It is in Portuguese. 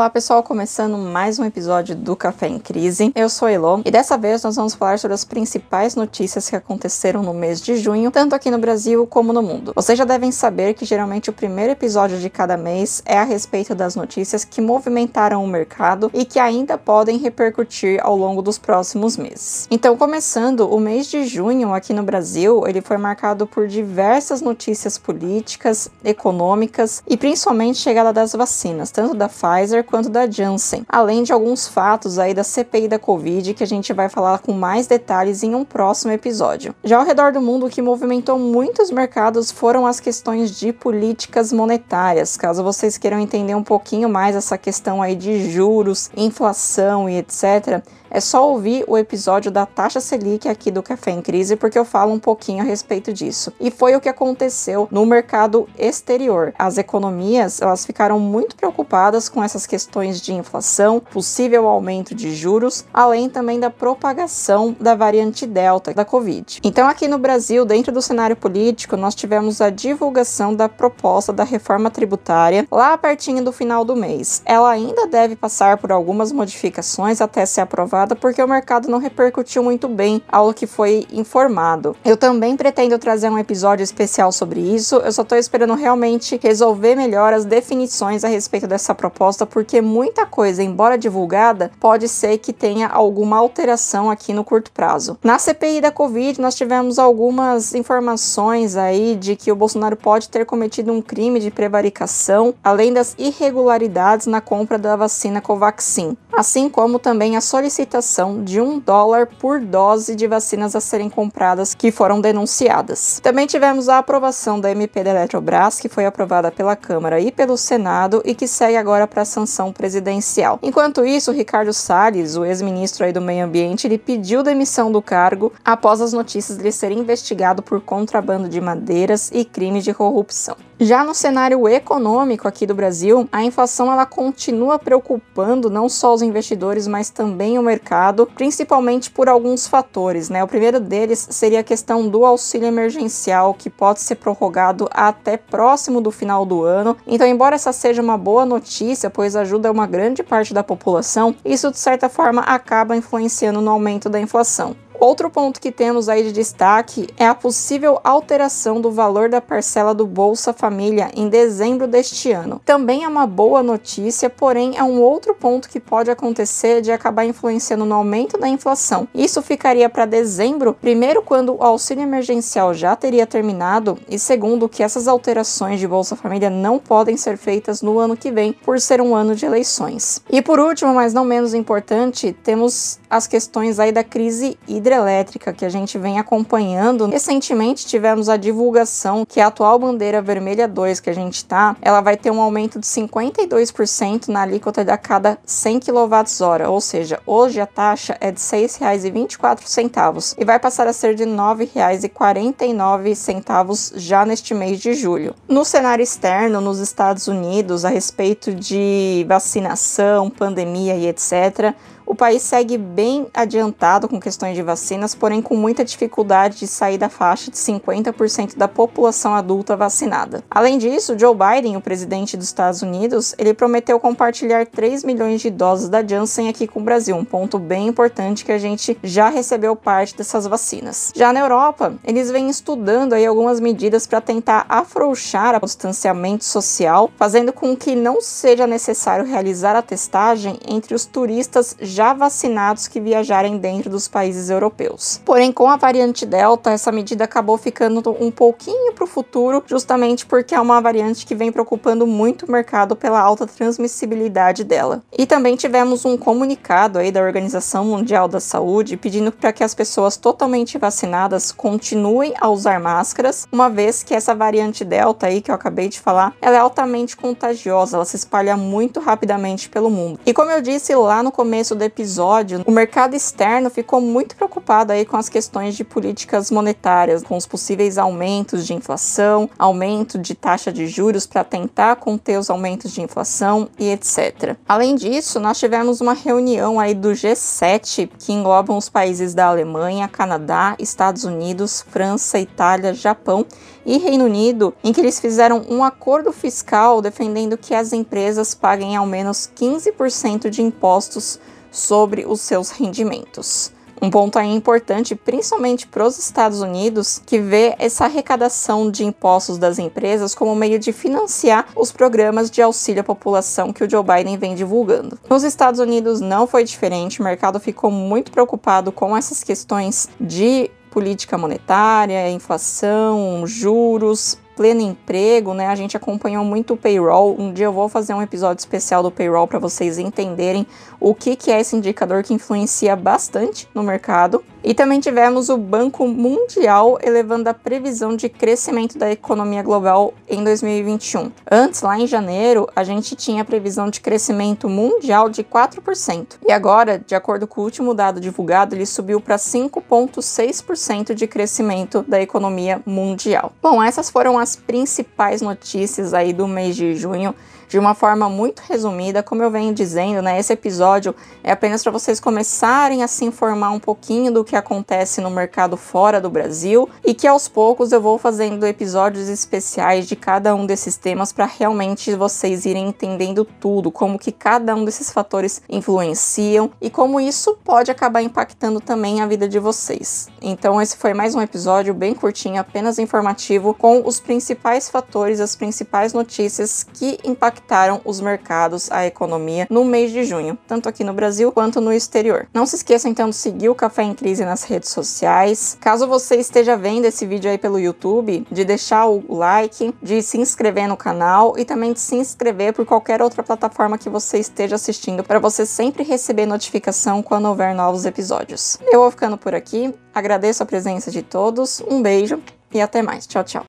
Olá pessoal, começando mais um episódio do Café em Crise. Eu sou Elo e dessa vez nós vamos falar sobre as principais notícias que aconteceram no mês de junho, tanto aqui no Brasil como no mundo. Vocês já devem saber que geralmente o primeiro episódio de cada mês é a respeito das notícias que movimentaram o mercado e que ainda podem repercutir ao longo dos próximos meses. Então, começando, o mês de junho aqui no Brasil, ele foi marcado por diversas notícias políticas, econômicas e principalmente chegada das vacinas, tanto da Pfizer quanto da Janssen, além de alguns fatos aí da CPI da Covid que a gente vai falar com mais detalhes em um próximo episódio. Já ao redor do mundo, o que movimentou muitos mercados foram as questões de políticas monetárias. Caso vocês queiram entender um pouquinho mais essa questão aí de juros, inflação e etc., é só ouvir o episódio da taxa Selic aqui do Café em Crise, porque eu falo um pouquinho a respeito disso. E foi o que aconteceu no mercado exterior. As economias, elas ficaram muito preocupadas com essas questões de inflação, possível aumento de juros, além também da propagação da variante Delta da Covid. Então, aqui no Brasil, dentro do cenário político, nós tivemos a divulgação da proposta da reforma tributária lá pertinho do final do mês. Ela ainda deve passar por algumas modificações até ser aprovada porque o mercado não repercutiu muito bem ao que foi informado. Eu também pretendo trazer um episódio especial sobre isso, eu só estou esperando realmente resolver melhor as definições a respeito dessa proposta, porque muita coisa, embora divulgada, pode ser que tenha alguma alteração aqui no curto prazo. Na CPI da Covid, nós tivemos algumas informações aí de que o Bolsonaro pode ter cometido um crime de prevaricação, além das irregularidades na compra da vacina Covaxin, assim como também a solicitação limitação de um dólar por dose de vacinas a serem compradas que foram denunciadas. Também tivemos a aprovação da MP da Eletrobras, que foi aprovada pela Câmara e pelo Senado e que segue agora para a sanção presidencial. Enquanto isso, Ricardo Salles, o ex-ministro do Meio Ambiente, ele pediu demissão do cargo após as notícias de ele ser investigado por contrabando de madeiras e crimes de corrupção. Já no cenário econômico aqui do Brasil, a inflação ela continua preocupando não só os investidores, mas também o mercado, principalmente por alguns fatores. Né? O primeiro deles seria a questão do auxílio emergencial, que pode ser prorrogado até próximo do final do ano. Então, embora essa seja uma boa notícia, pois ajuda uma grande parte da população, isso de certa forma acaba influenciando no aumento da inflação. Outro ponto que temos aí de destaque é a possível alteração do valor da parcela do Bolsa Família em dezembro deste ano. Também é uma boa notícia, porém é um outro ponto que pode acontecer de acabar influenciando no aumento da inflação. Isso ficaria para dezembro, primeiro quando o auxílio emergencial já teria terminado e segundo que essas alterações de Bolsa Família não podem ser feitas no ano que vem por ser um ano de eleições. E por último, mas não menos importante, temos as questões aí da crise hidrelétrica que a gente vem acompanhando. Recentemente tivemos a divulgação que a atual bandeira vermelha 2 que a gente está, ela vai ter um aumento de 52% na alíquota de cada 100 kWh, ou seja, hoje a taxa é de R$ 6,24 e vai passar a ser de R$ 9,49 já neste mês de julho. No cenário externo, nos Estados Unidos, a respeito de vacinação, pandemia e etc., o país segue bem adiantado com questões de vacinas, porém com muita dificuldade de sair da faixa de 50% da população adulta vacinada. Além disso, Joe Biden, o presidente dos Estados Unidos, ele prometeu compartilhar 3 milhões de doses da Janssen aqui com o Brasil, um ponto bem importante que a gente já recebeu parte dessas vacinas. Já na Europa, eles vêm estudando aí algumas medidas para tentar afrouxar o distanciamento social, fazendo com que não seja necessário realizar a testagem entre os turistas já já vacinados que viajarem dentro dos países europeus. Porém, com a variante Delta, essa medida acabou ficando um pouquinho para o futuro, justamente porque é uma variante que vem preocupando muito o mercado pela alta transmissibilidade dela. E também tivemos um comunicado aí da Organização Mundial da Saúde pedindo para que as pessoas totalmente vacinadas continuem a usar máscaras, uma vez que essa variante Delta aí que eu acabei de falar, ela é altamente contagiosa, ela se espalha muito rapidamente pelo mundo. E como eu disse lá no começo do episódio, o mercado externo ficou muito preocupado aí com as questões de políticas monetárias, com os possíveis aumentos de inflação, aumento de taxa de juros para tentar conter os aumentos de inflação e etc. Além disso, nós tivemos uma reunião aí do G7 que englobam os países da Alemanha, Canadá, Estados Unidos, França, Itália, Japão e Reino Unido, em que eles fizeram um acordo fiscal defendendo que as empresas paguem ao menos 15% de impostos sobre os seus rendimentos. Um ponto aí importante, principalmente para os Estados Unidos, que vê essa arrecadação de impostos das empresas como meio de financiar os programas de auxílio à população que o Joe Biden vem divulgando. Nos Estados Unidos não foi diferente, o mercado ficou muito preocupado com essas questões de política monetária, inflação, juros, pleno emprego, né? A gente acompanhou muito o payroll. Um dia eu vou fazer um episódio especial do payroll para vocês entenderem o que, que é esse indicador que influencia bastante no mercado. E também tivemos o Banco Mundial elevando a previsão de crescimento da economia global em 2021. Antes, lá em janeiro, a gente tinha a previsão de crescimento mundial de 4%. E agora, de acordo com o último dado divulgado, ele subiu para 5,6% de crescimento da economia mundial. Bom, essas foram as principais notícias aí do mês de junho de uma forma muito resumida, como eu venho dizendo, né? Esse episódio é apenas para vocês começarem a se informar um pouquinho do que acontece no mercado fora do Brasil e que aos poucos eu vou fazendo episódios especiais de cada um desses temas para realmente vocês irem entendendo tudo, como que cada um desses fatores influenciam e como isso pode acabar impactando também a vida de vocês. Então esse foi mais um episódio bem curtinho, apenas informativo com os principais fatores, as principais notícias que impactaram os mercados, a economia no mês de junho, tanto aqui no Brasil quanto no exterior. Não se esqueça então de seguir o Café em Crise nas redes sociais. Caso você esteja vendo esse vídeo aí pelo YouTube, de deixar o like, de se inscrever no canal e também de se inscrever por qualquer outra plataforma que você esteja assistindo para você sempre receber notificação quando houver novos episódios. Eu vou ficando por aqui, agradeço a presença de todos, um beijo e até mais. Tchau, tchau.